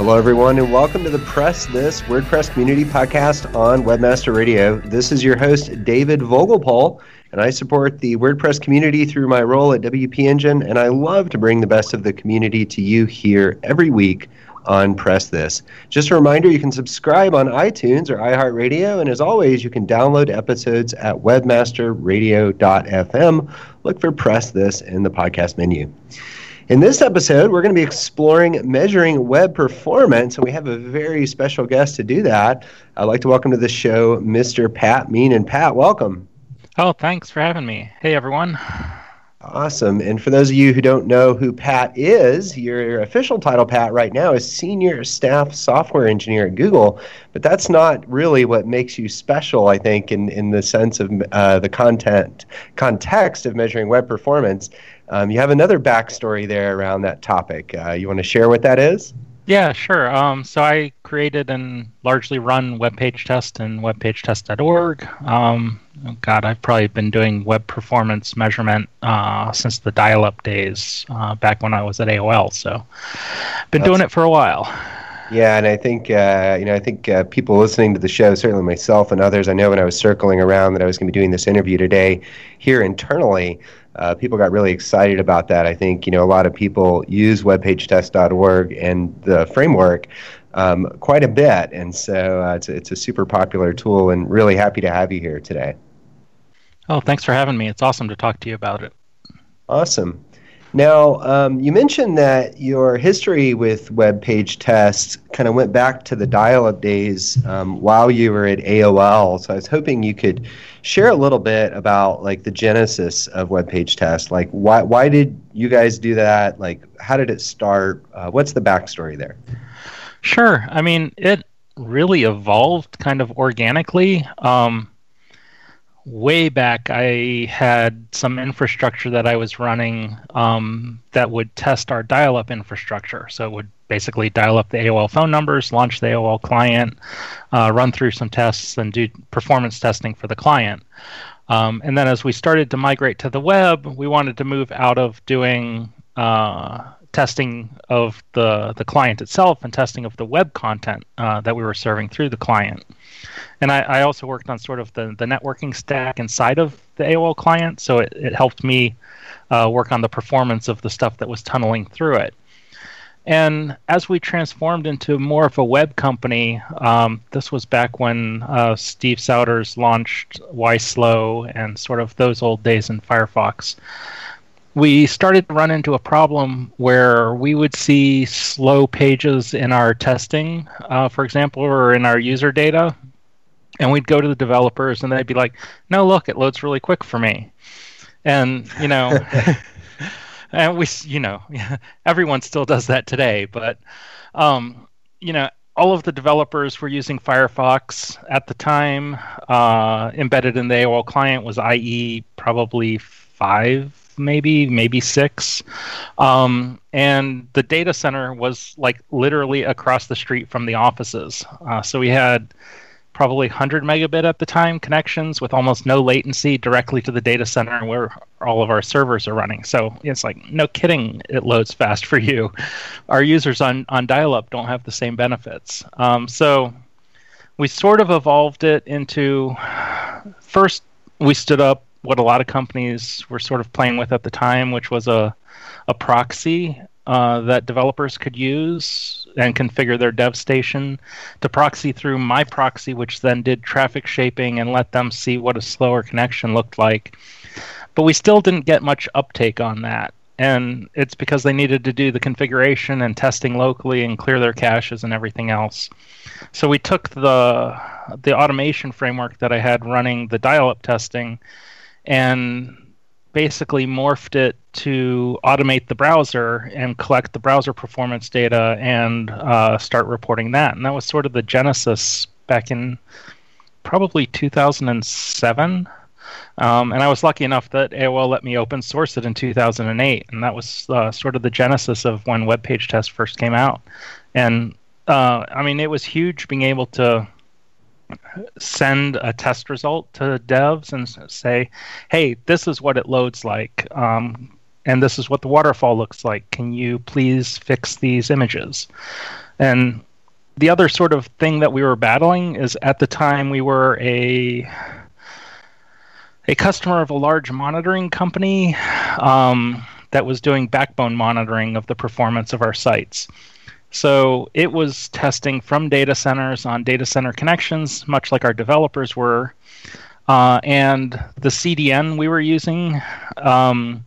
Hello, everyone, and welcome to the Press This WordPress Community Podcast on Webmaster Radio. This is your host, David Vogelpohl, and I support the WordPress community through my role at WP Engine, and I love to bring the best of the community to you here every week on Press This. Just a reminder, you can subscribe on iTunes or iHeartRadio, and as always, you can download episodes at webmasterradio.fm. Look for Press This in the podcast menu. In this episode, we're going to be exploring measuring web performance, and we have a very special guest to do that. I'd like to welcome to the show Mr. Pat Meenan. And Pat, welcome. Oh, thanks for having me. Hey, everyone. Awesome. And for those of you who don't know who Pat is, your official title, Pat, right now is Senior Staff Software Engineer at Google. But that's not really what makes you special, I think, in, in the sense of uh, the content context of measuring web performance. Um, you have another backstory there around that topic. Uh, you want to share what that is? Yeah, sure. Um, so I created and largely run web page test and webpagetest.org. Um, oh God, I've probably been doing web performance measurement uh, since the dial-up days, uh, back when I was at AOL. So, been That's doing it for a while. Yeah, and I think uh, you know, I think uh, people listening to the show, certainly myself and others, I know when I was circling around that I was going to be doing this interview today here internally uh, people got really excited about that. I think you know a lot of people use webpagetest.org and the framework um, quite a bit, and so uh, it's, a, it's a super popular tool. And really happy to have you here today. Oh, thanks for having me. It's awesome to talk to you about it. Awesome. Now, um, you mentioned that your history with web page tests kind of went back to the dial up days um, while you were at AOL. So I was hoping you could share a little bit about like the genesis of web page test. Like, why, why did you guys do that? Like, how did it start? Uh, what's the backstory there? Sure. I mean, it really evolved kind of organically. Um, way back, I had some infrastructure that I was running um, that would test our dial up infrastructure. So it would basically dial up the AOL phone numbers, launch the AOL client, uh, run through some tests, and do performance testing for the client. Um, and then as we started to migrate to the web, we wanted to move out of doing uh, testing of the, the client itself and testing of the web content uh, that we were serving through the client. And I, I, also worked on sort of the, the networking stack inside of the AOL client, so it, it helped me uh, work on the performance of the stuff that was tunneling through it. And as we transformed into more of a web company, um, this was back when uh, Steve Souders launched YSlow and sort of those old days in Firefox we started to run into a problem where we would see slow pages in our testing, uh, for example, or in our user data. and we'd go to the developers and they'd be like no look it loads really quick for me and you know and we you know everyone still does that today but um, you know all of the developers were using firefox at the time uh, embedded in the aol client was ie probably 5 maybe maybe 6 um, and the data center was like literally across the street from the offices uh, so we had probably 100 megabit at the time connections with almost no latency directly to the data center where all of our servers are running. So it's like, no kidding, it loads fast for you. Our users on, on dial up don't have the same benefits. Um, so we sort of evolved it into first, we stood up what a lot of companies were sort of playing with at the time, which was a, a proxy uh, that developers could use and configure their dev station to proxy through my proxy, which then did traffic shaping and let them see what a slower connection looked like. But we still didn't get much uptake on that. And it's because they needed to do the configuration and testing locally and clear their caches and everything else. So we took the the automation framework that I had running the dial-up testing and basically morphed it to automate the browser and collect the browser performance data and uh, start reporting that. And that was sort of the genesis back in probably 2007. Um, and I was lucky enough that AOL let me open source it in 2008, and that was uh, sort of the genesis of when Web Page Test first came out. And uh, I mean, it was huge being able to send a test result to devs and say, "Hey, this is what it loads like, um, and this is what the waterfall looks like. Can you please fix these images?" And the other sort of thing that we were battling is at the time we were a a customer of a large monitoring company um, that was doing backbone monitoring of the performance of our sites. So it was testing from data centers on data center connections, much like our developers were. Uh, and the CDN we were using, um,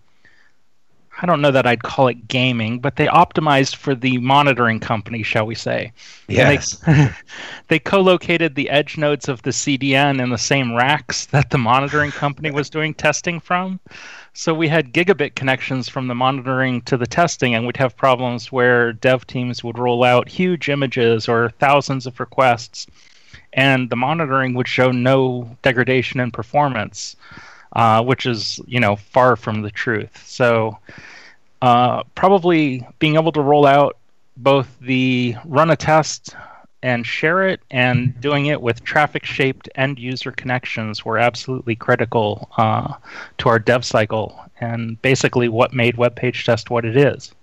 I don't know that I'd call it gaming, but they optimized for the monitoring company, shall we say. Yes. They, they co located the edge nodes of the CDN in the same racks that the monitoring company was doing testing from. So we had gigabit connections from the monitoring to the testing, and we'd have problems where dev teams would roll out huge images or thousands of requests, and the monitoring would show no degradation in performance, uh, which is you know far from the truth. So uh, probably being able to roll out both the run a test and share it and doing it with traffic shaped end user connections were absolutely critical uh, to our dev cycle and basically what made web page test what it is.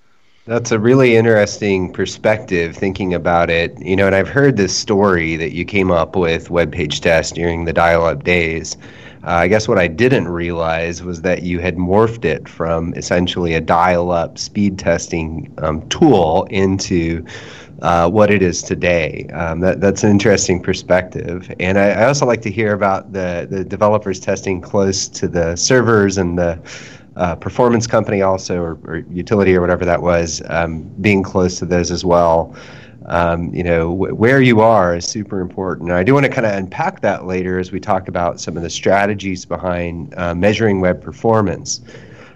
That's a really interesting perspective thinking about it. You know and i've heard this story that you came up with web page test during the dial-up days. Uh, I guess what I didn't realize was that you had morphed it from essentially a dial up speed testing um, tool into uh, what it is today. Um, that, that's an interesting perspective. And I, I, also like to hear about the, the developers testing close to the servers and the uh, performance company, also, or, or, utility, or whatever that was, um, being close to those as well. Um, you know, w- where you are is super important. And I do want to kind of unpack that later as we talk about some of the strategies behind uh, measuring web performance.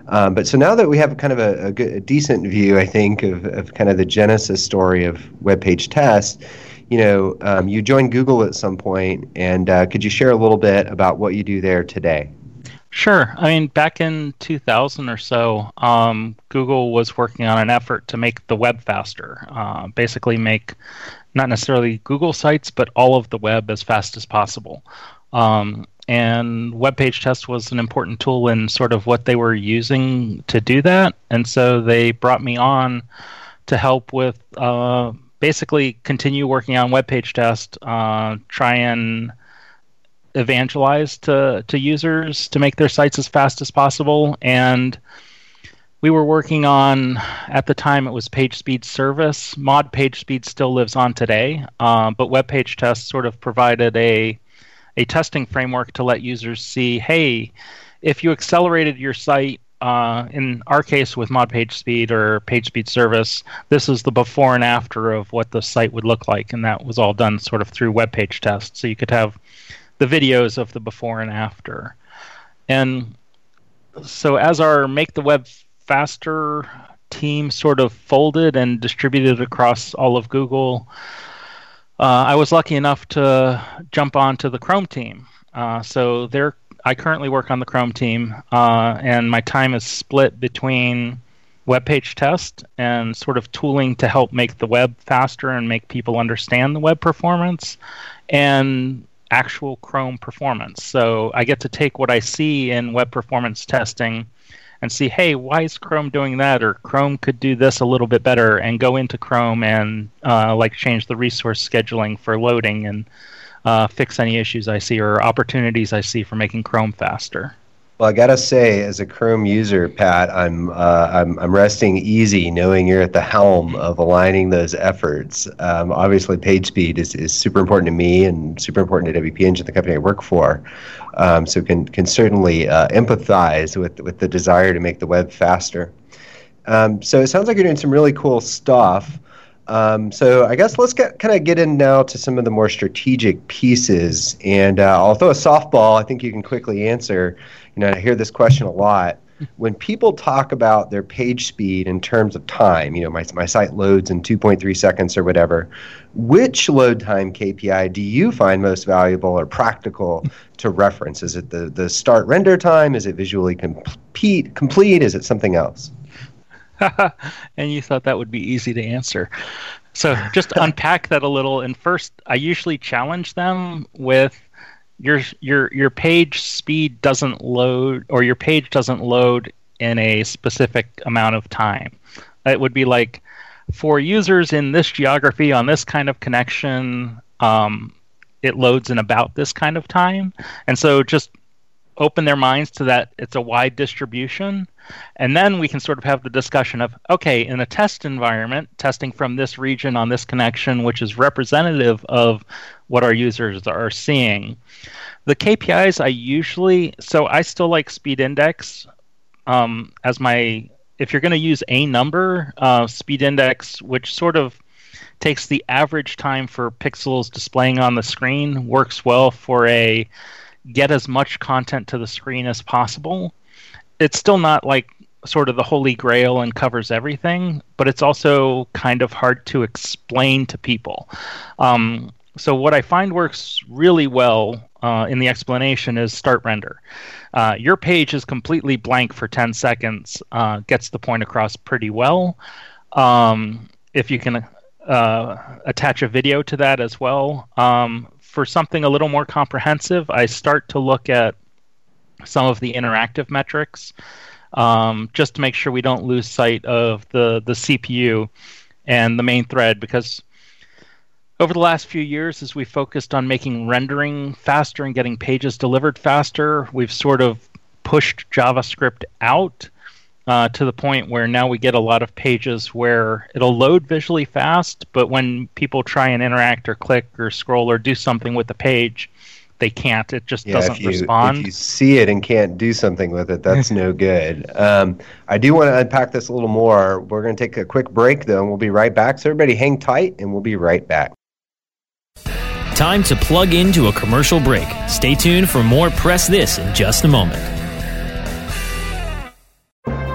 Um, but so now that we have kind of a, a, good, a decent view, I think, of, of kind of the genesis story of web page test, you know, um, you joined Google at some point, and uh, could you share a little bit about what you do there today? Sure. I mean, back in 2000 or so, um, Google was working on an effort to make the web faster. Uh, basically, make not necessarily Google sites, but all of the web as fast as possible. Um, and web page test was an important tool in sort of what they were using to do that. And so they brought me on to help with uh, basically continue working on web page test uh, try and evangelize to, to users to make their sites as fast as possible. And we were working on at the time it was page speed service. Mod page speed still lives on today uh, but web page test sort of provided a a testing framework to let users see, hey, if you accelerated your site, uh, in our case with mod page speed or page speed service, this is the before and after of what the site would look like, and that was all done sort of through web page test. So you could have the videos of the before and after. And so as our Make the Web Faster team sort of folded and distributed across all of Google, I was lucky enough to jump onto the Chrome team. Uh, so there, I currently work on the Chrome team, uh, and my time is split between web page test and sort of tooling to help make the web faster and make people understand the web performance, and actual Chrome performance. So I get to take what I see in web performance testing and see, hey, why is Chrome doing that? Or Chrome could do this a little bit better, and go into Chrome and uh, like change the resource scheduling for loading and uh, fix any issues I see or opportunities I see for making Chrome faster. Well, I gotta say, as a Chrome user, Pat, I'm uh, I'm I'm resting easy knowing you're at the helm of aligning those efforts. Um, obviously, page speed is, is super important to me and super important to WP Engine, the company I work for. Um, so can can certainly uh, empathize with with the desire to make the web faster. Um, so it sounds like you're doing some really cool stuff. Um, so I guess let's get kind of get in now to some of the more strategic pieces, and uh, I'll throw a softball. I think you can quickly answer. You know, I hear this question a lot. When people talk about their page speed in terms of time, you know, my, my site loads in 2.3 seconds or whatever, which load time KPI do you find most valuable or practical to reference? Is it the, the start render time? Is it visually complete? Complete? Is it something else? and you thought that would be easy to answer. So just unpack that a little. And first, I usually challenge them with your your your page speed doesn't load, or your page doesn't load in a specific amount of time. It would be like for users in this geography on this kind of connection, um, it loads in about this kind of time. And so just open their minds to that it's a wide distribution. And then we can sort of have the discussion of okay in a test environment testing from this region on this connection which is representative of what our users are seeing. The kpis i usually so i still like speed index um, as my if you're going to use a number uh, speed index which sort of takes the average time for pixels displaying on the screen works well for a get as much content to the screen as possible. It's still not like sort of the holy grail and covers everything, but it's also kind of hard to explain to people. Um, so what I find works really well uh, in the explanation is start render. Uh, your page is completely blank for 10 seconds, uh, gets the point across pretty well. Um, if you can uh, attach a video to that as well, um, for something a little more comprehensive, I start to look at some of the interactive metrics um, just to make sure we don't lose sight of the, the CPU and the main thread because over the last few years, as we focused on making rendering faster and getting pages delivered faster, we've sort of pushed JavaScript out uh, to the point where now we get a lot of pages where it'll load visually fast, but when people try and interact or click or scroll or do something with the page, they can't. It just yeah, doesn't if you, respond. If you see it and can't do something with it, that's no good. Um, I do want to unpack this a little more. We're going to take a quick break, though, and we'll be right back. So, everybody, hang tight, and we'll be right back. Time to plug into a commercial break. Stay tuned for more Press This in just a moment.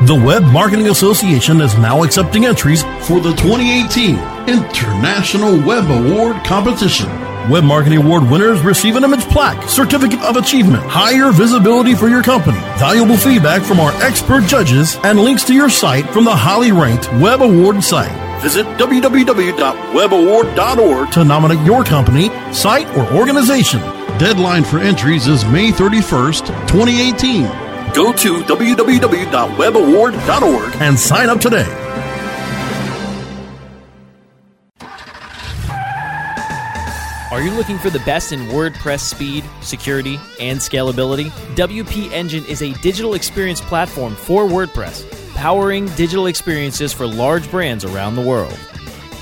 The Web Marketing Association is now accepting entries for the 2018 International Web Award Competition. Web Marketing Award winners receive an image plaque, certificate of achievement, higher visibility for your company, valuable feedback from our expert judges, and links to your site from the highly ranked Web Award site. Visit www.webaward.org to nominate your company, site, or organization. Deadline for entries is May 31st, 2018. Go to www.webaward.org and sign up today. Are you looking for the best in WordPress speed, security, and scalability? WP Engine is a digital experience platform for WordPress, powering digital experiences for large brands around the world.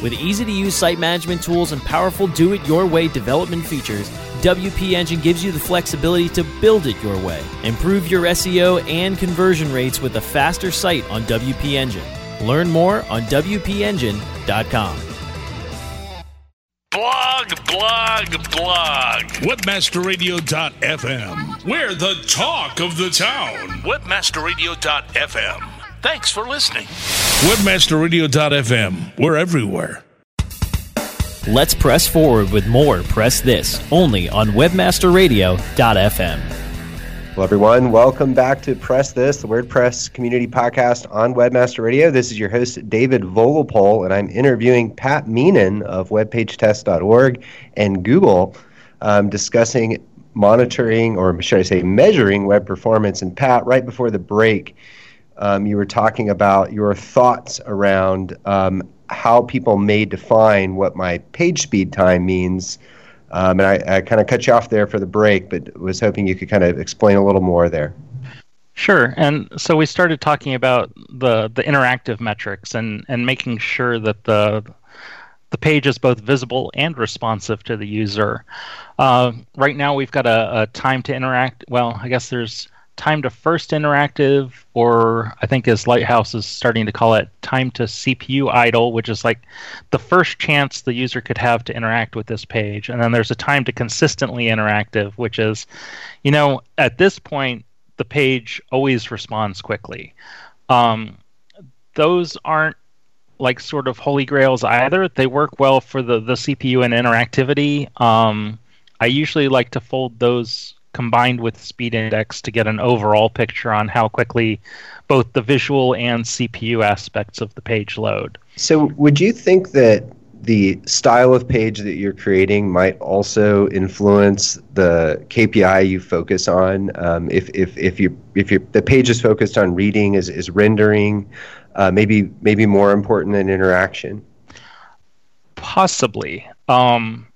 With easy to use site management tools and powerful do it your way development features, WP Engine gives you the flexibility to build it your way. Improve your SEO and conversion rates with a faster site on WP Engine. Learn more on WPEngine.com. Blog blog, blog, blog. Webmasterradio.fm. We're the talk of the town. Webmasterradio.fm. Thanks for listening. Webmasterradio.fm. We're everywhere. Let's press forward with more Press This only on WebmasterRadio.fm. Well, everyone. Welcome back to Press This, the WordPress community podcast on Webmaster Radio. This is your host, David Vogelpohl, and I'm interviewing Pat Meenan of WebPageTest.org and Google, um, discussing monitoring, or should I say, measuring web performance. And Pat, right before the break, um, you were talking about your thoughts around um, how people may define what my page speed time means. Um, and I, I kind of cut you off there for the break, but was hoping you could kind of explain a little more there. Sure. And so we started talking about the, the interactive metrics and, and making sure that the the page is both visible and responsive to the user. Uh, right now, we've got a, a time to interact. Well, I guess there's time to first interactive, or I think as Lighthouse is starting to call it, time to CPU idle, which is like the first chance the user could have to interact with this page. And then there's a time to consistently interactive, which is, you know, at this point, the page always responds quickly. Um, those aren't like sort of holy grails either. They work well for the, the CPU and interactivity. Um, I usually like to fold those combined with speed index to get an overall picture on how quickly both the visual and CPU aspects of the page load. So, would you think that the style of page that you're creating might also influence the KPI you focus on? Um, if if if you if you the page is focused on reading, is is rendering uh, maybe maybe more important than interaction? Possibly. Um,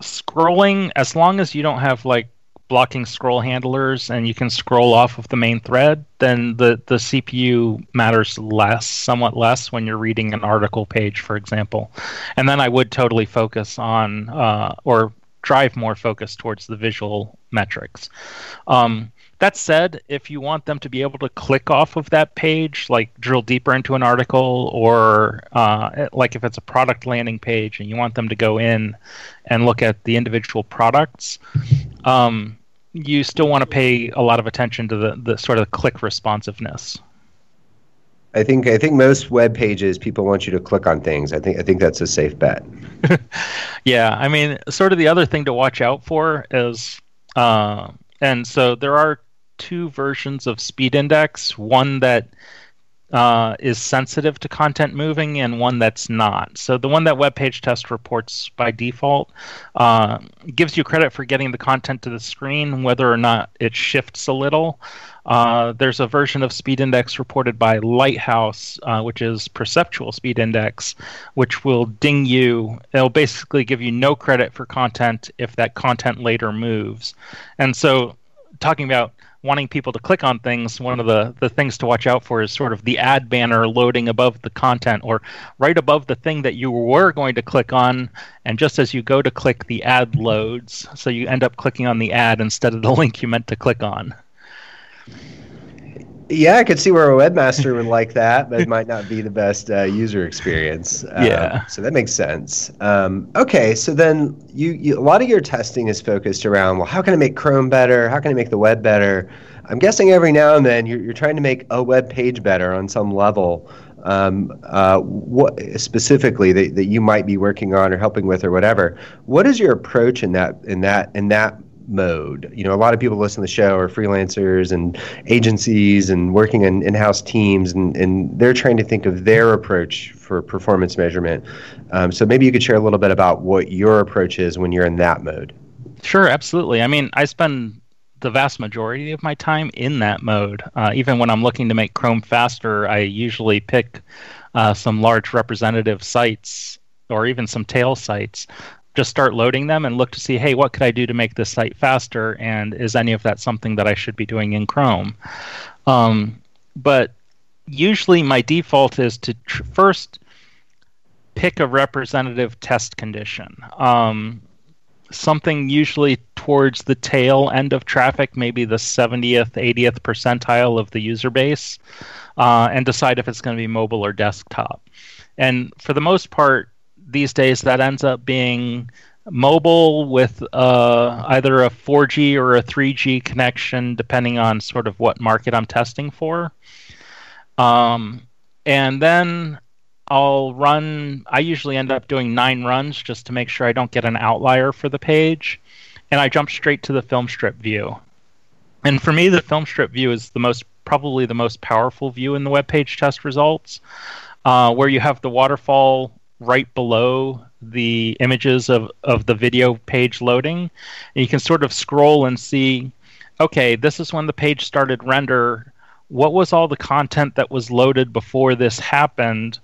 scrolling, as long as you don't have like blocking scroll handlers and you can scroll off of the main thread, then the, the CPU matters less, somewhat less when you're reading an article page, for example. And then I would totally focus on uh, or drive more focus towards the visual metrics. Um, that said, if you want them to be able to click off of that page, like drill deeper into an article, or uh, like if it's a product landing page and you want them to go in and look at the individual products, um, you still want to pay a lot of attention to the, the sort of click responsiveness. I think I think most web pages people want you to click on things. I think I think that's a safe bet. yeah, I mean, sort of the other thing to watch out for is, uh, and so there are two versions of Speed Index. One that uh, is sensitive to content moving and one that's not. So the one that web page test reports by default uh, gives you credit for getting the content to the screen, whether or not it shifts a little. Uh, there's a version of Speed Index reported by Lighthouse, uh, which is Perceptual Speed Index, which will ding you. It'll basically give you no credit for content if that content later moves. And so, talking about wanting people to click on things, one of the, the things to watch out for is sort of the ad banner loading above the content or right above the thing that you were going to click on. And just as you go to click, the ad loads. So you end up clicking on the ad instead of the link you meant to click on. Yeah, I could see where a webmaster would like that, but it might not be the best uh, user experience. Um, yeah. So that makes sense. Um, okay, so then you, you, a lot of your testing is focused around well, how can I make Chrome better? How can I make the web better? I'm guessing every now and then you're, you're trying to make a web page better on some level. Um, uh, what specifically that, that you might be working on or helping with or whatever. What is your approach in that in that in that mode. You know, a lot of people listen to the show are freelancers and agencies and working in in-house teams, and, and they're trying to think of their approach for performance measurement. Um, so maybe you could share a little bit about what your approach is when you're in that mode. Sure, absolutely. I mean, I spend the vast majority of my time in that mode. Uh, even when I'm looking to make Chrome faster, I usually pick uh, some large representative sites or even some tail sites just start loading them and look to see, hey, what could I do to make this site faster? And is any of that something that I should be doing in Chrome? Um, but usually my default is to tr- first pick a representative test condition. Um, something usually towards the tail end of traffic, maybe the 70th, 80th percentile of the user base, uh, and decide if it's going to be mobile or desktop. And for the most part, these days that ends up being mobile with uh, either a 4G or a 3G connection, depending on sort of what market I'm testing for. Um, and then I'll run, I usually end up doing nine runs just to make sure I don't get an outlier for the page. And I jump straight to the film strip view. And for me, the film strip view is the most, probably the most powerful view in the web page test results, uh, where you have the waterfall right below the images of, of the video page loading. And you can sort of scroll and see, okay, this is when the page started render. What was all the content that was loaded before this happened?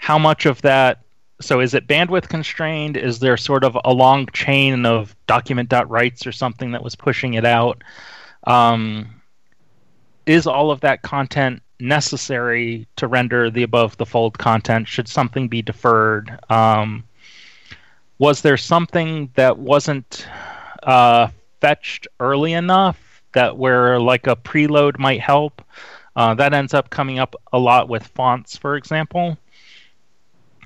how much of that so is it bandwidth constrained is there sort of a long chain of document.writes or something that was pushing it out um, is all of that content necessary to render the above the fold content should something be deferred. Um, was there something that wasn't uh, fetched early enough that where like a preload might help? Uh, that ends up coming up a lot with fonts for example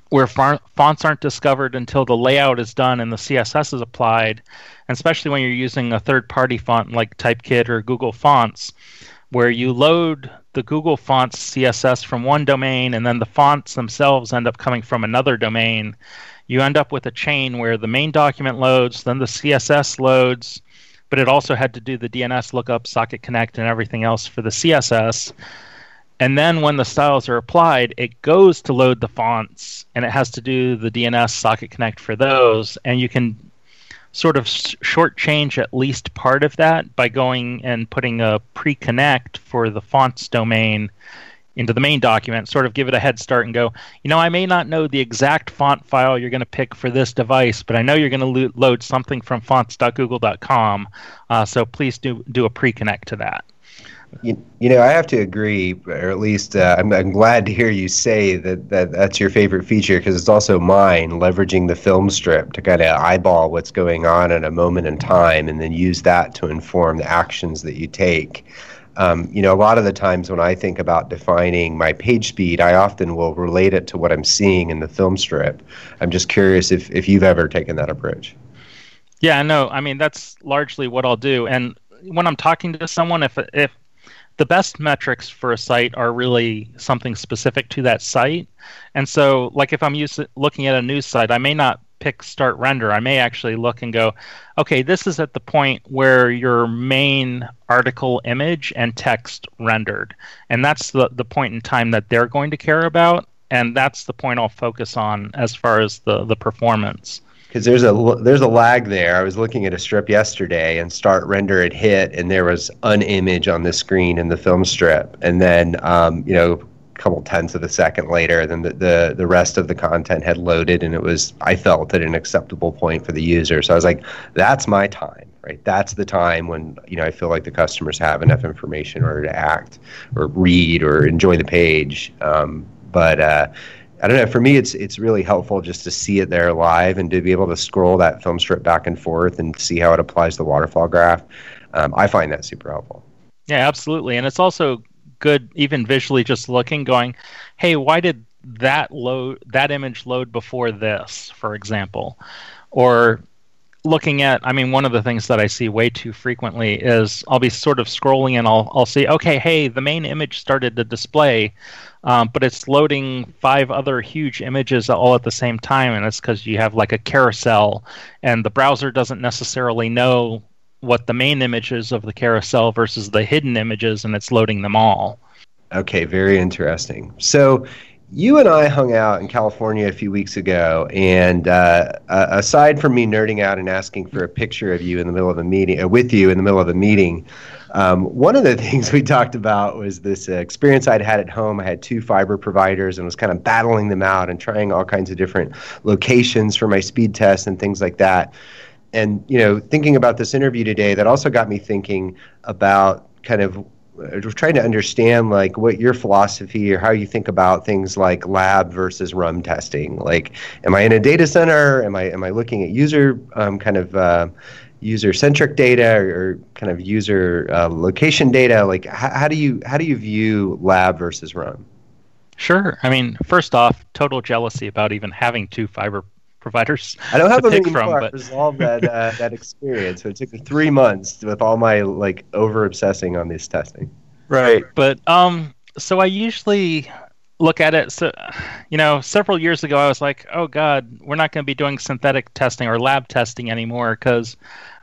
where fonts aren't discovered until the layout is done and the CSS is applied, and especially when you're using a third party font like Typekit or Google Fonts, where you load the Google Fonts CSS from one domain and then the fonts themselves end up coming from another domain, you end up with a chain where the main document loads, then the CSS loads, but it also had to do the DNS lookup, socket connect, and everything else for the CSS. And then when the styles are applied, it goes to load the fonts and it has to do the DNS socket connect for those. And you can sort of shortchange at least part of that by going and putting a pre connect for the fonts domain into the main document, sort of give it a head start and go, you know, I may not know the exact font file you're going to pick for this device, but I know you're going to lo- load something from fonts.google.com. Uh, so please do, do a pre connect to that. You, you know, I have to agree, or at least uh, I'm, I'm glad to hear you say that, that that's your favorite feature because it's also mine, leveraging the film strip to kind of eyeball what's going on at a moment in time and then use that to inform the actions that you take. Um, you know, a lot of the times when I think about defining my page speed, I often will relate it to what I'm seeing in the film strip. I'm just curious if, if you've ever taken that approach. Yeah, no, I mean, that's largely what I'll do. And when I'm talking to someone, if, if the best metrics for a site are really something specific to that site. And so, like if I'm used looking at a news site, I may not pick start render. I may actually look and go, okay, this is at the point where your main article image and text rendered. And that's the, the point in time that they're going to care about. And that's the point I'll focus on as far as the, the performance because there's a there's a lag there. I was looking at a strip yesterday, and start render it hit, and there was an image on the screen in the film strip, and then um, you know a couple tenths of a second later, then the, the the rest of the content had loaded, and it was I felt at an acceptable point for the user. So I was like, that's my time. Right, that's the time when you know I feel like the customers have enough information in order to act, or read, or enjoy the page. Um, but uh, I don't know. For me, it's it's really helpful just to see it there live and to be able to scroll that film strip back and forth and see how it applies the waterfall graph. Um, I find that super helpful. Yeah, absolutely, and it's also good even visually just looking, going, "Hey, why did that load that image load before this?" For example, or looking at i mean one of the things that i see way too frequently is i'll be sort of scrolling and i'll, I'll see okay hey the main image started to display um, but it's loading five other huge images all at the same time, and it's because you have like a carousel, and the browser doesn't necessarily know what the main image is of the carousel versus the hidden images, and it's loading them all. Okay, very interesting. So you and I hung out in California a few weeks ago, and uh, uh, aside from me nerding out and asking for a picture of you in the middle of a meeting, uh, with you in the middle of a meeting, um, one of the things we talked about was this uh, experience I'd had at home. I had two fiber providers and was kind of battling them out and trying all kinds of different locations for my speed test and things like that. And you know, thinking about this interview today, that also got me thinking about kind of uh, trying to understand like what your philosophy or how you think about things like lab versus RUM testing. Like, am I in a data center? Am I am I looking at user um, kind of uh, user centric data or, kind of user uh, location data like how, how do you how do you view lab versus RUM sure i mean first off total jealousy about even having two fiber providers. I don't have to a pick from, more. but- I resolved that uh, that experience. So it took me three months with all my like over obsessing on this testing. Right. But um, so I usually look at it. So, you know, several years ago, I was like, oh God, we're not going to be doing synthetic testing or lab testing anymore because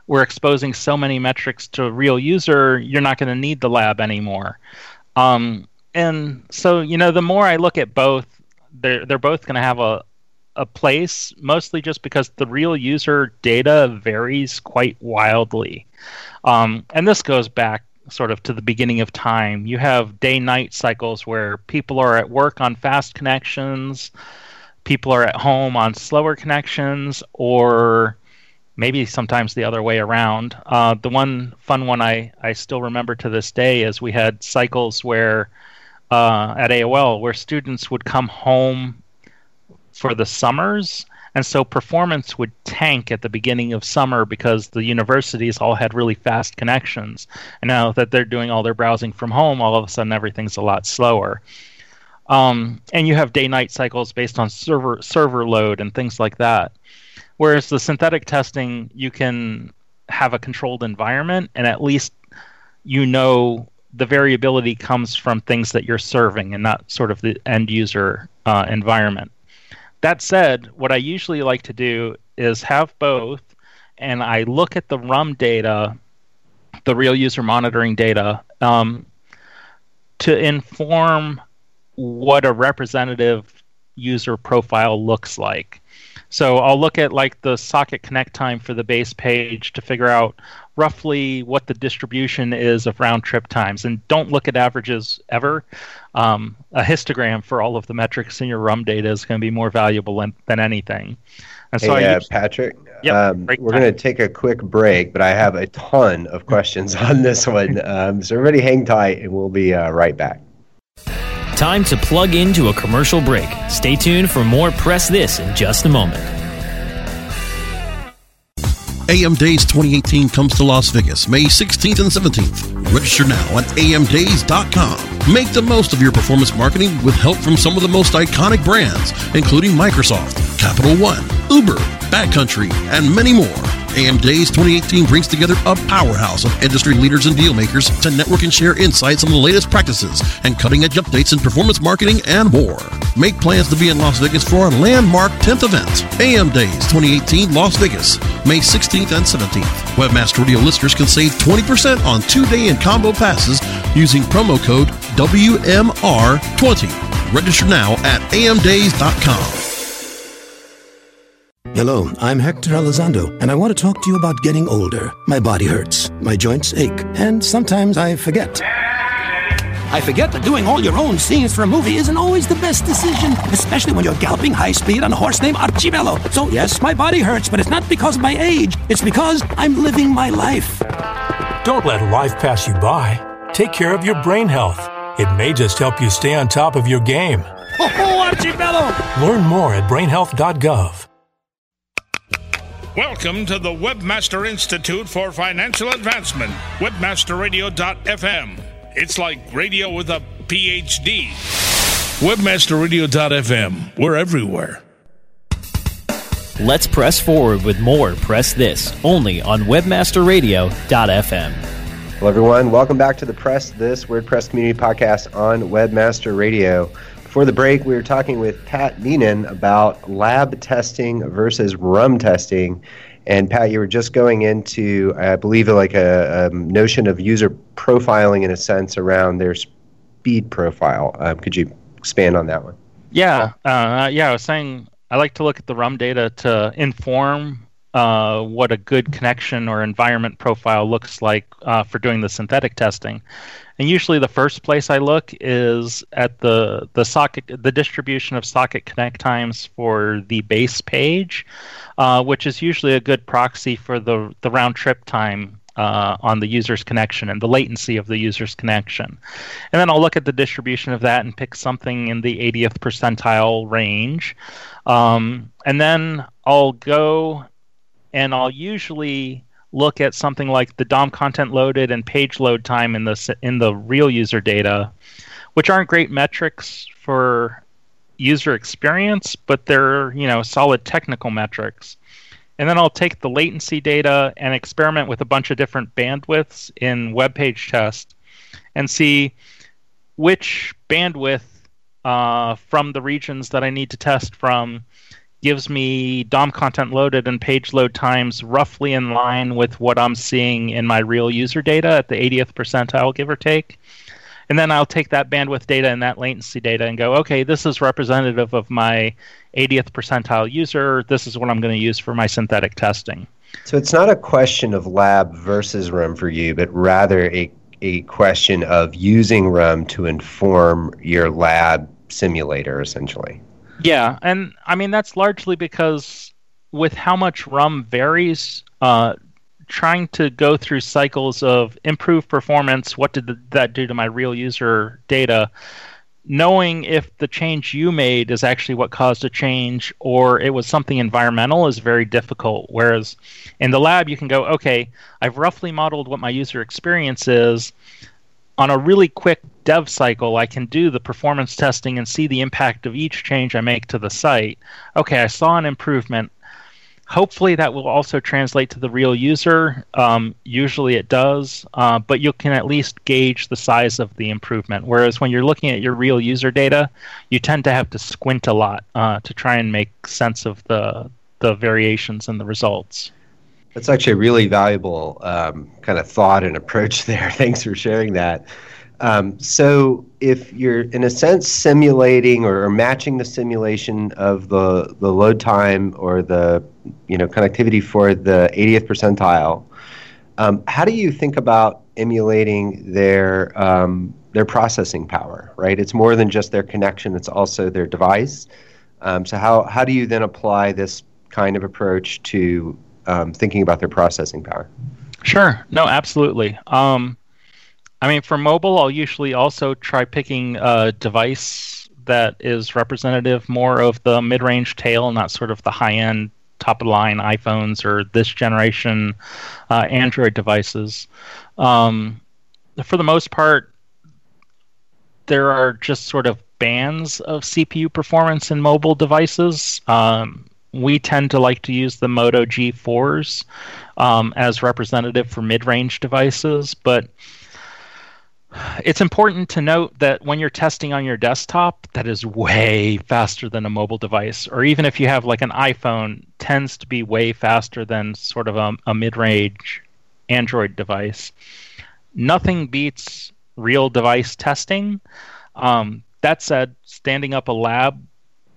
we're exposing so many metrics to a real user. You're not going to need the lab anymore. Um, and so, you know, the more I look at both, they're they're both going to have a a place, mostly just because the real user data varies quite wildly. Um, and this goes back sort of to the beginning of time. You have day night cycles where people are at work on fast connections, people are at home on slower connections, or maybe sometimes the other way around. Uh, the one fun one I, I still remember to this day is we had cycles where uh, at AOL where students would come home for the summers and so performance would tank at the beginning of summer because the universities all had really fast connections. And now that they're doing all their browsing from home, all of a sudden everything's a lot slower. Um, and you have day night cycles based on server server load and things like that. Whereas the synthetic testing, you can have a controlled environment and at least you know the variability comes from things that you're serving and not sort of the end user uh, environment. That said, what I usually like to do is have both, and I look at the RUM data, the real user monitoring data, um, to inform what a representative user profile looks like. So I'll look at like the socket connect time for the base page to figure out roughly what the distribution is of round trip times. And don't look at averages ever. Um, a histogram for all of the metrics in your RUM data is going to be more valuable than, than anything. And so hey, I uh, use, Patrick, Yep, um, we're going to take a quick break, but I have a ton of questions on this one. Um, so everybody hang tight, and we'll be uh, right back. Time to plug into a commercial break. Stay tuned for more Press This in just a moment. AM Days 2018 comes to Las Vegas May 16th and 17th. Register now at amdays.com. Make the most of your performance marketing with help from some of the most iconic brands, including Microsoft, Capital One, Uber, Backcountry, and many more. AM Days 2018 brings together a powerhouse of industry leaders and deal makers to network and share insights on the latest practices and cutting edge updates in performance marketing and more. Make plans to be in Las Vegas for our landmark 10th event, AM Days 2018 Las Vegas, May 16th and 17th. Webmaster Radio listeners can save 20% on two day and combo passes using promo code WMR20. Register now at amdays.com. Hello, I'm Hector Elizondo, and I want to talk to you about getting older. My body hurts, my joints ache, and sometimes I forget. I forget that doing all your own scenes for a movie isn't always the best decision, especially when you're galloping high speed on a horse named Archibello. So, yes, my body hurts, but it's not because of my age, it's because I'm living my life. Don't let life pass you by. Take care of your brain health. It may just help you stay on top of your game. Oh, Archibello! Learn more at brainhealth.gov. Welcome to the Webmaster Institute for Financial Advancement, webmasterradio.fm. It's like radio with a PhD. Webmasterradio.fm. We're everywhere. Let's press forward with more Press This only on webmasterradio.fm. Hello, everyone. Welcome back to the Press This WordPress Community Podcast on Webmaster Radio. Before the break, we were talking with Pat Meenan about lab testing versus RUM testing. And Pat, you were just going into, I believe, like a, a notion of user profiling in a sense around their speed profile. Um, could you expand on that one? Yeah, uh, yeah. I was saying I like to look at the RUM data to inform uh, what a good connection or environment profile looks like uh, for doing the synthetic testing. And usually, the first place I look is at the the socket, the distribution of socket connect times for the base page, uh, which is usually a good proxy for the the round trip time uh, on the user's connection and the latency of the user's connection. And then I'll look at the distribution of that and pick something in the 80th percentile range. Um, and then I'll go and I'll usually look at something like the DOM content loaded and page load time in the in the real user data, which aren't great metrics for user experience, but they're you know solid technical metrics. And then I'll take the latency data and experiment with a bunch of different bandwidths in web page test and see which bandwidth uh, from the regions that I need to test from gives me DOM content loaded and page load times roughly in line with what I'm seeing in my real user data at the 80th percentile, give or take. And then I'll take that bandwidth data and that latency data and go, okay, this is representative of my 80th percentile user. This is what I'm going to use for my synthetic testing. So it's not a question of lab versus RUM for you, but rather a, a question of using RUM to inform your lab simulator, essentially. Yeah, and I mean that's largely because with how much RUM varies, uh, trying to go through cycles of improved performance, what did that do to my real user data? Knowing if the change you made is actually what caused a change or it was something environmental is very difficult. Whereas in the lab, you can go, okay, I've roughly modeled what my user experience is on a really quick dev cycle, I can do the performance testing and see the impact of each change I make to the site. Okay, I saw an improvement. Hopefully, that will also translate to the real user. Um, usually, it does, uh, but you can at least gauge the size of the improvement. Whereas when you're looking at your real user data, you tend to have to squint a lot uh, to try and make sense of the the variations in the results. That's actually a really valuable um, kind of thought and approach there. Thanks for sharing that. Um, so, if you're in a sense simulating or, matching the simulation of the the load time or the you know connectivity for the 80th percentile, um, how do you think about emulating their um, their processing power? Right, it's more than just their connection; it's also their device. Um, so, how how do you then apply this kind of approach to um, thinking about their processing power. Sure. No, absolutely. Um, I mean, for mobile, I'll usually also try picking a device that is representative more of the mid range tail, not sort of the high end, top of the line iPhones or this generation uh, Android devices. Um, for the most part, there are just sort of bands of CPU performance in mobile devices. Um, we tend to like to use the Moto G4s um, as representative for mid-range devices, but it's important to note that when you're testing on your desktop, that is way faster than a mobile device, or even if you have like an iPhone, tends to be way faster than sort of a, a mid-range Android device. Nothing beats real device testing. Um, that said, standing up a lab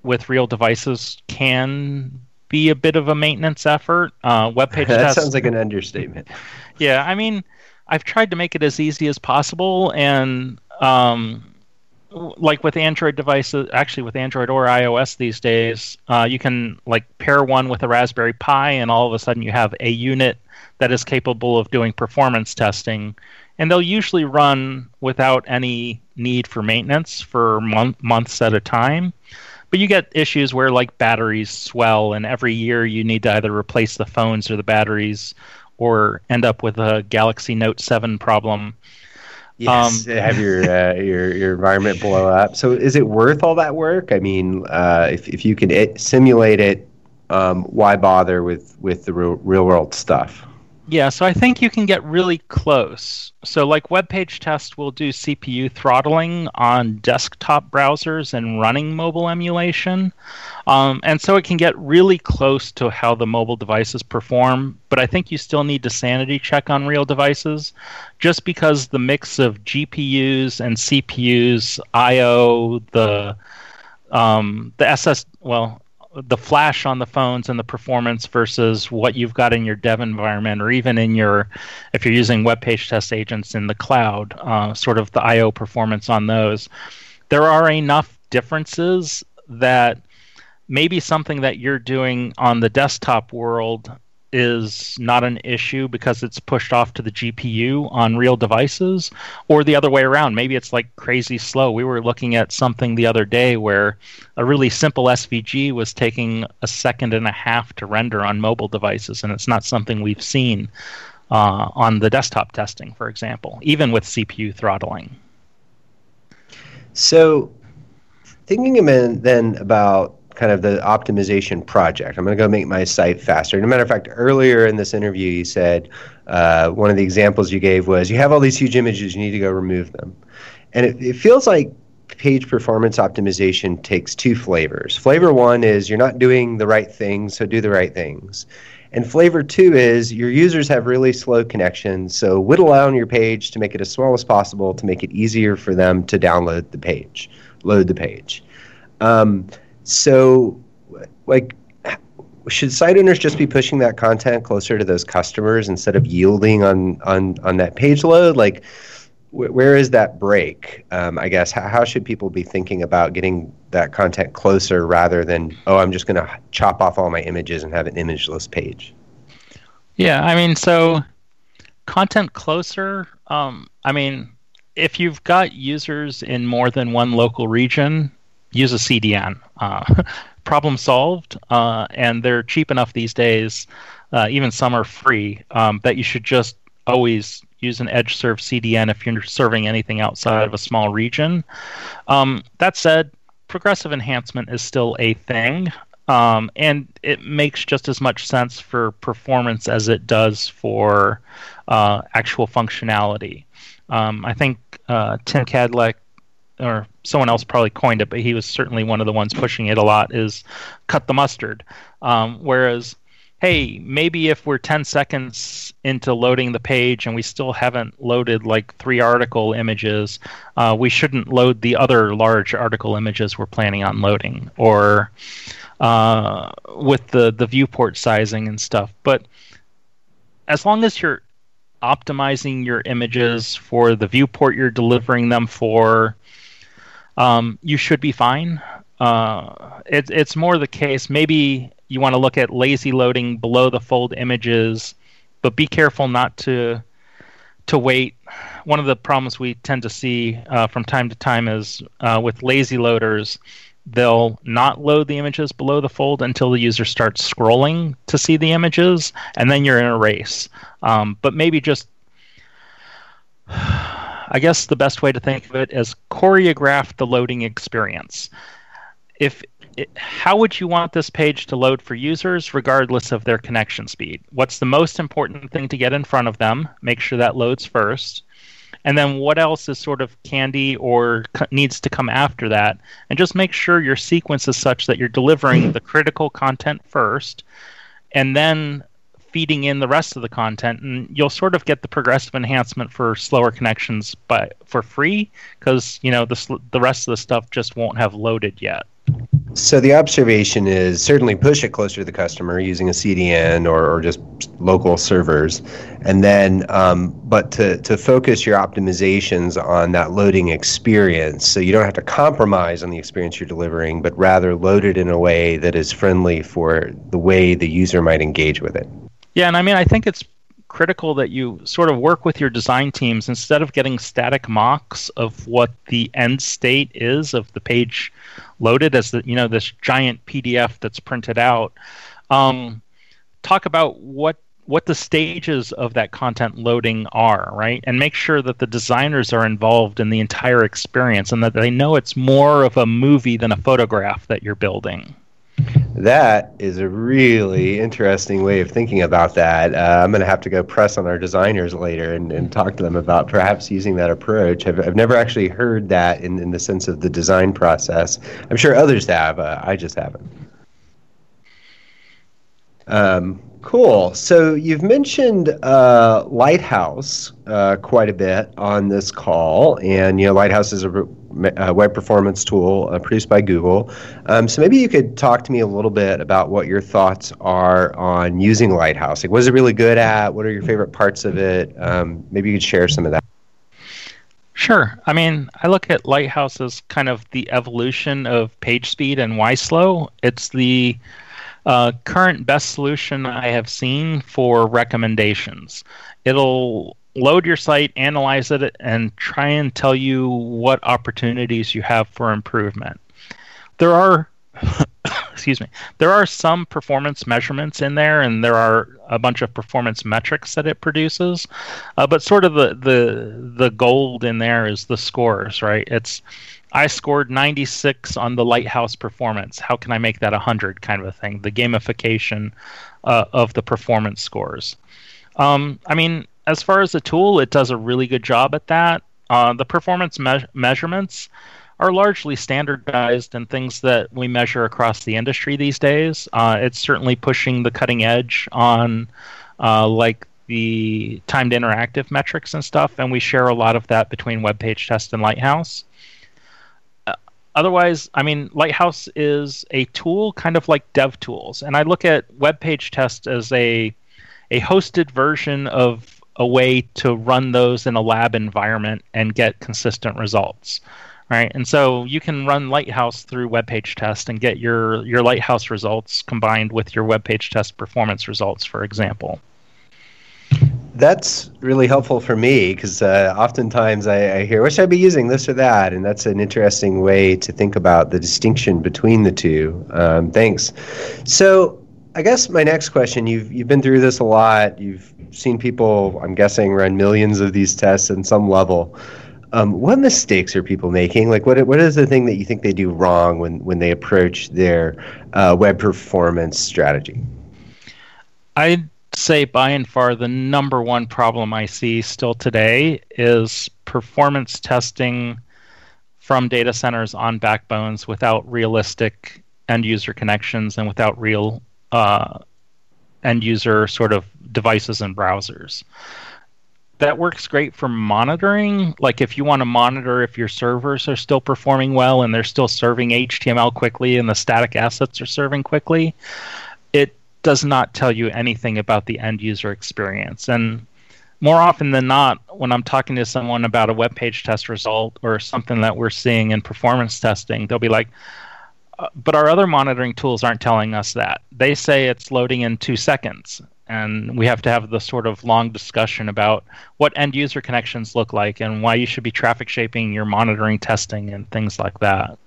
with real devices can be a bit of a maintenance effort. Uh, web page that test, sounds like an understatement. Yeah, I mean, I've tried to make it as easy as possible, and um, like with Android devices, actually with Android or iOS these days, uh, you can like pair one with a Raspberry Pi, and all of a sudden you have a unit that is capable of doing performance testing. And they'll usually run without any need for maintenance for mon- months at a time. But you get issues where like batteries swell, and every year you need to either replace the phones or the batteries, or end up with a Galaxy Note Seven problem. Yes, um, have your uh, your your environment blow up. So is it worth all that work? I mean, uh, if if you can it, simulate it, um, why bother with with the real real world stuff? Yeah, so I think you can get really close. So, like web page test will do CPU throttling on desktop browsers and running mobile emulation. Um, and so it can get really close to how the mobile devices perform, but I think you still need to sanity check on real devices just because the mix of GPUs and CPUs, I/O, the um, the SS well the flash on the phones and the performance versus what you've got in your dev environment or even in your if you're using web page test agents in the cloud uh, sort of the io performance on those. There are enough differences that maybe something that you're doing on the desktop world is not an issue because it's pushed off to the GPU on real devices, or the other way around. Maybe it's like crazy slow. We were looking at something the other day where a really simple SVG was taking a second and a half to render on mobile devices, and it's not something we've seen uh, on the desktop testing, for example, even with CPU throttling. So, thinking then about kind of the optimization project. I'm going to go make my site faster. And a matter of fact, earlier in this interview, you said uh, one of the examples you gave was you have all these huge images, you need to go remove them. And it, it feels like page performance optimization takes two flavors. Flavor one is you're not doing the right things, so do the right things. And flavor two is your users have really slow connections, so whittle down your page to make it as small as possible to make it easier for them to download the page, load the page. Um, so, like, should site owners just be pushing that content closer to those customers instead of yielding on on on that page load? Like, wh- where is that break? Um, I guess how, how should people be thinking about getting that content closer rather than oh, I'm just going to chop off all my images and have an imageless page? Yeah, I mean, so content closer. Um, I mean, if you've got users in more than one local region, use a CDN. Uh, problem solved, uh, and they're cheap enough these days. Uh, even some are free. Um, that you should just always use an edge serve CDN if you're serving anything outside of a small region. Um, that said, progressive enhancement is still a thing. Um, and it makes just as much sense for performance as it does for uh, actual functionality. Um, I think uh, Tim Kadlec or someone else probably coined it, but he was certainly one of the ones pushing it a lot. Is cut the mustard. Um, whereas, hey, maybe if we're 10 seconds into loading the page and we still haven't loaded like three article images, uh, we shouldn't load the other large article images we're planning on loading, or uh, with the the viewport sizing and stuff. But as long as you're optimizing your images for the viewport you're delivering them for um, you should be fine. Uh, it, it's more the case. Maybe you want to look at lazy loading below the fold images, but be careful not to to wait. One of the problems we tend to see uh, from time to time is uh, with lazy loaders, they'll not load the images below the fold until the user starts scrolling to see the images, and then you're in a race. Um, but maybe just I guess the best way to think of it is choreograph the loading experience. If it, how would you want this page to load for users regardless of their connection speed? What's the most important thing to get in front of them? Make sure that loads first. And then what else is sort of candy or needs to come after that? And just make sure your sequence is such that you're delivering the critical content first and then feeding in the rest of the content, and you'll sort of get the progressive enhancement for slower connections, but for free because you know the the rest of the stuff just won't have loaded yet. So the observation is certainly push it closer to the customer using a CDN or, or just local servers, and then um, but to to focus your optimizations on that loading experience, so you don't have to compromise on the experience you're delivering, but rather load it in a way that is friendly for the way the user might engage with it. Yeah, and I mean, I think it's critical that you sort of work with your design teams instead of getting static mocks of what the end state is of the page loaded as the you know this giant PDF that's printed out. Um, talk about what what the stages of that content loading are, right? And make sure that the designers are involved in the entire experience and that they know it's more of a movie than a photograph that you're building. That is a really interesting way of thinking about that. Uh, I'm going to have to go press on our designers later and, and talk to them about perhaps using that approach. I've, I've never actually heard that in, in the sense of the design process. I'm sure others have, uh, I just haven't. Um, Cool. So you've mentioned uh, Lighthouse uh, quite a bit on this call, and you know Lighthouse is a, a web performance tool uh, produced by Google. Um, so maybe you could talk to me a little bit about what your thoughts are on using Lighthouse. Like, what is it really good at? What are your favorite parts of it? Um, maybe you could share some of that. Sure. I mean, I look at Lighthouse as kind of the evolution of PageSpeed and YSlow. It's the uh, current best solution I have seen for recommendations. It'll load your site, analyze it, and try and tell you what opportunities you have for improvement. There are, excuse me, there are some performance measurements in there, and there are a bunch of performance metrics that it produces. Uh, but sort of the the the gold in there is the scores, right? It's I scored 96 on the Lighthouse performance. How can I make that 100 kind of a thing? The gamification uh, of the performance scores. Um, I mean, as far as the tool, it does a really good job at that. Uh, the performance me- measurements are largely standardized and things that we measure across the industry these days. Uh, it's certainly pushing the cutting edge on uh, like the timed interactive metrics and stuff, and we share a lot of that between Web Page Test and Lighthouse. Uh, otherwise, I mean, Lighthouse is a tool kind of like DevTools, and I look at Web Page Test as a a hosted version of a way to run those in a lab environment and get consistent results right? And so you can run Lighthouse through web page test and get your your Lighthouse results combined with your web page test performance results, for example. That's really helpful for me because uh, oftentimes I, I hear, "Wish I'd be using this or that," and that's an interesting way to think about the distinction between the two. Um, thanks. So, I guess my next question: You've you've been through this a lot. You've seen people, I'm guessing, run millions of these tests in some level. Um, what mistakes are people making? Like, what what is the thing that you think they do wrong when when they approach their uh, web performance strategy? I'd say by and far the number one problem I see still today is performance testing from data centers on backbones without realistic end user connections and without real uh, end user sort of devices and browsers that works great for monitoring. Like if you want to monitor if your servers are still performing well and they're still serving HTML quickly and the static assets are serving quickly, it does not tell you anything about the end user experience. And more often than not, when I'm talking to someone about a web page test result or something that we're seeing in performance testing, they'll be like, uh, but our other monitoring tools aren't telling us that. They say it's loading in two seconds and we have to have the sort of long discussion about what end user connections look like and why you should be traffic shaping your monitoring testing and things like that.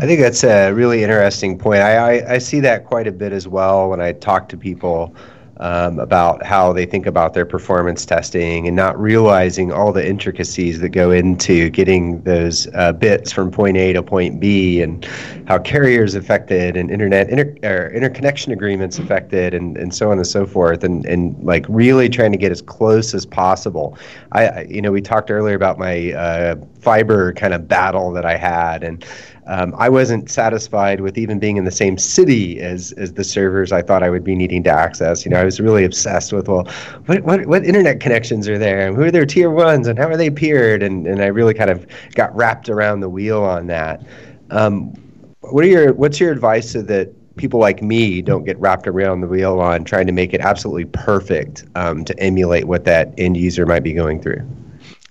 I think that's a really interesting point. I, I, I see that quite a bit as well when I talk to people um, about how they think about their performance testing and not realizing all the intricacies that go into getting those uh, bits from point A to point B and how carriers affected and internet inter- interconnection agreements affected and, and so on and so forth and, and like really trying to get as close as possible. I, you know we talked earlier about my uh, fiber kind of battle that I had and um, I wasn't satisfied with even being in the same city as as the servers I thought I would be needing to access. You know, I was really obsessed with well, what what, what internet connections are there, and who are their tier ones, and how are they peered, and and I really kind of got wrapped around the wheel on that. Um, what are your what's your advice so that people like me don't get wrapped around the wheel on trying to make it absolutely perfect um, to emulate what that end user might be going through?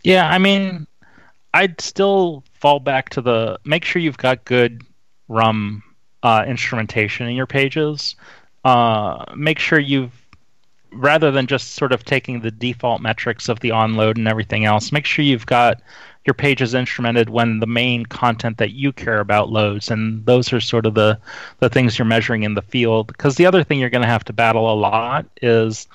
Yeah, I mean, I'd still fall back to the make sure you've got good RUM uh, instrumentation in your pages. Uh, make sure you've rather than just sort of taking the default metrics of the onload and everything else, make sure you've got your pages instrumented when the main content that you care about loads, and those are sort of the the things you're measuring in the field. Because the other thing you're going to have to battle a lot is,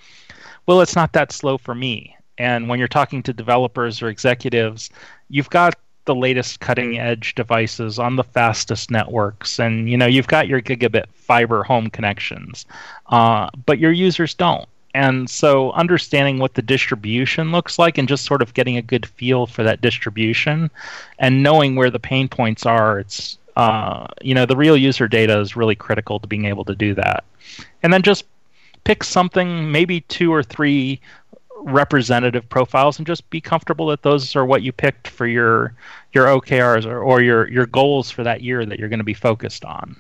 well, it's not that slow for me. And when you're talking to developers or executives, you've got the latest cutting edge devices on the fastest networks and you know you've got your gigabit fiber home connections uh, but your users don't. And so understanding what the distribution looks like and just sort of getting a good feel for that distribution and knowing where the pain points are it's uh, you know the real user data is really critical to being able to do that. And then just pick something maybe two or three representative profiles and just be comfortable that those are what you picked for your your OKRs or, or your your goals for that year that you're going to be focused on.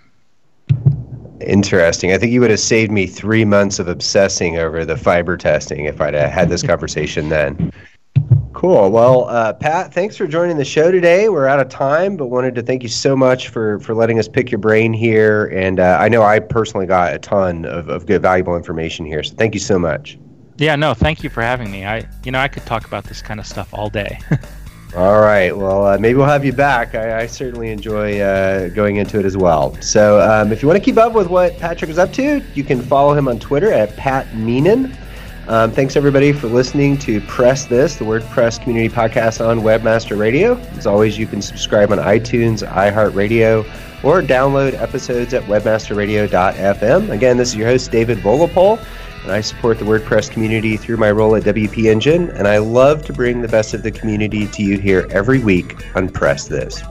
Interesting. I think you would have saved me three months of obsessing over the fiber testing if I'd had this conversation then. Cool. Well, uh, Pat, thanks for joining the show today. We're out of time, but wanted to thank you so much for for letting us pick your brain here. And uh, I know I personally got a ton of, of good, valuable information here. So thank you so much. Yeah, no, thank you for having me. I, you know, I could talk about this kind of stuff all day. All right. Well, uh, maybe we'll have you back. I, I certainly enjoy uh, going into it as well. So, um, if you want to keep up with what Patrick is up to, you can follow him on Twitter at Pat Meenan. Um, thanks everybody for listening to Press This, the WordPress community podcast on Webmaster Radio. As always, you can subscribe on iTunes, iHeartRadio, or download episodes at webmasterradio.fm. Again, this is your host David Vogelpohl, and I support the WordPress community through my role at WP Engine, and I love to bring the best of the community to you here every week on Press This.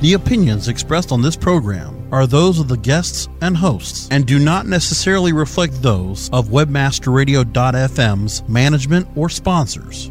The opinions expressed on this program are those of the guests and hosts and do not necessarily reflect those of webmasterradio.fm's management or sponsors.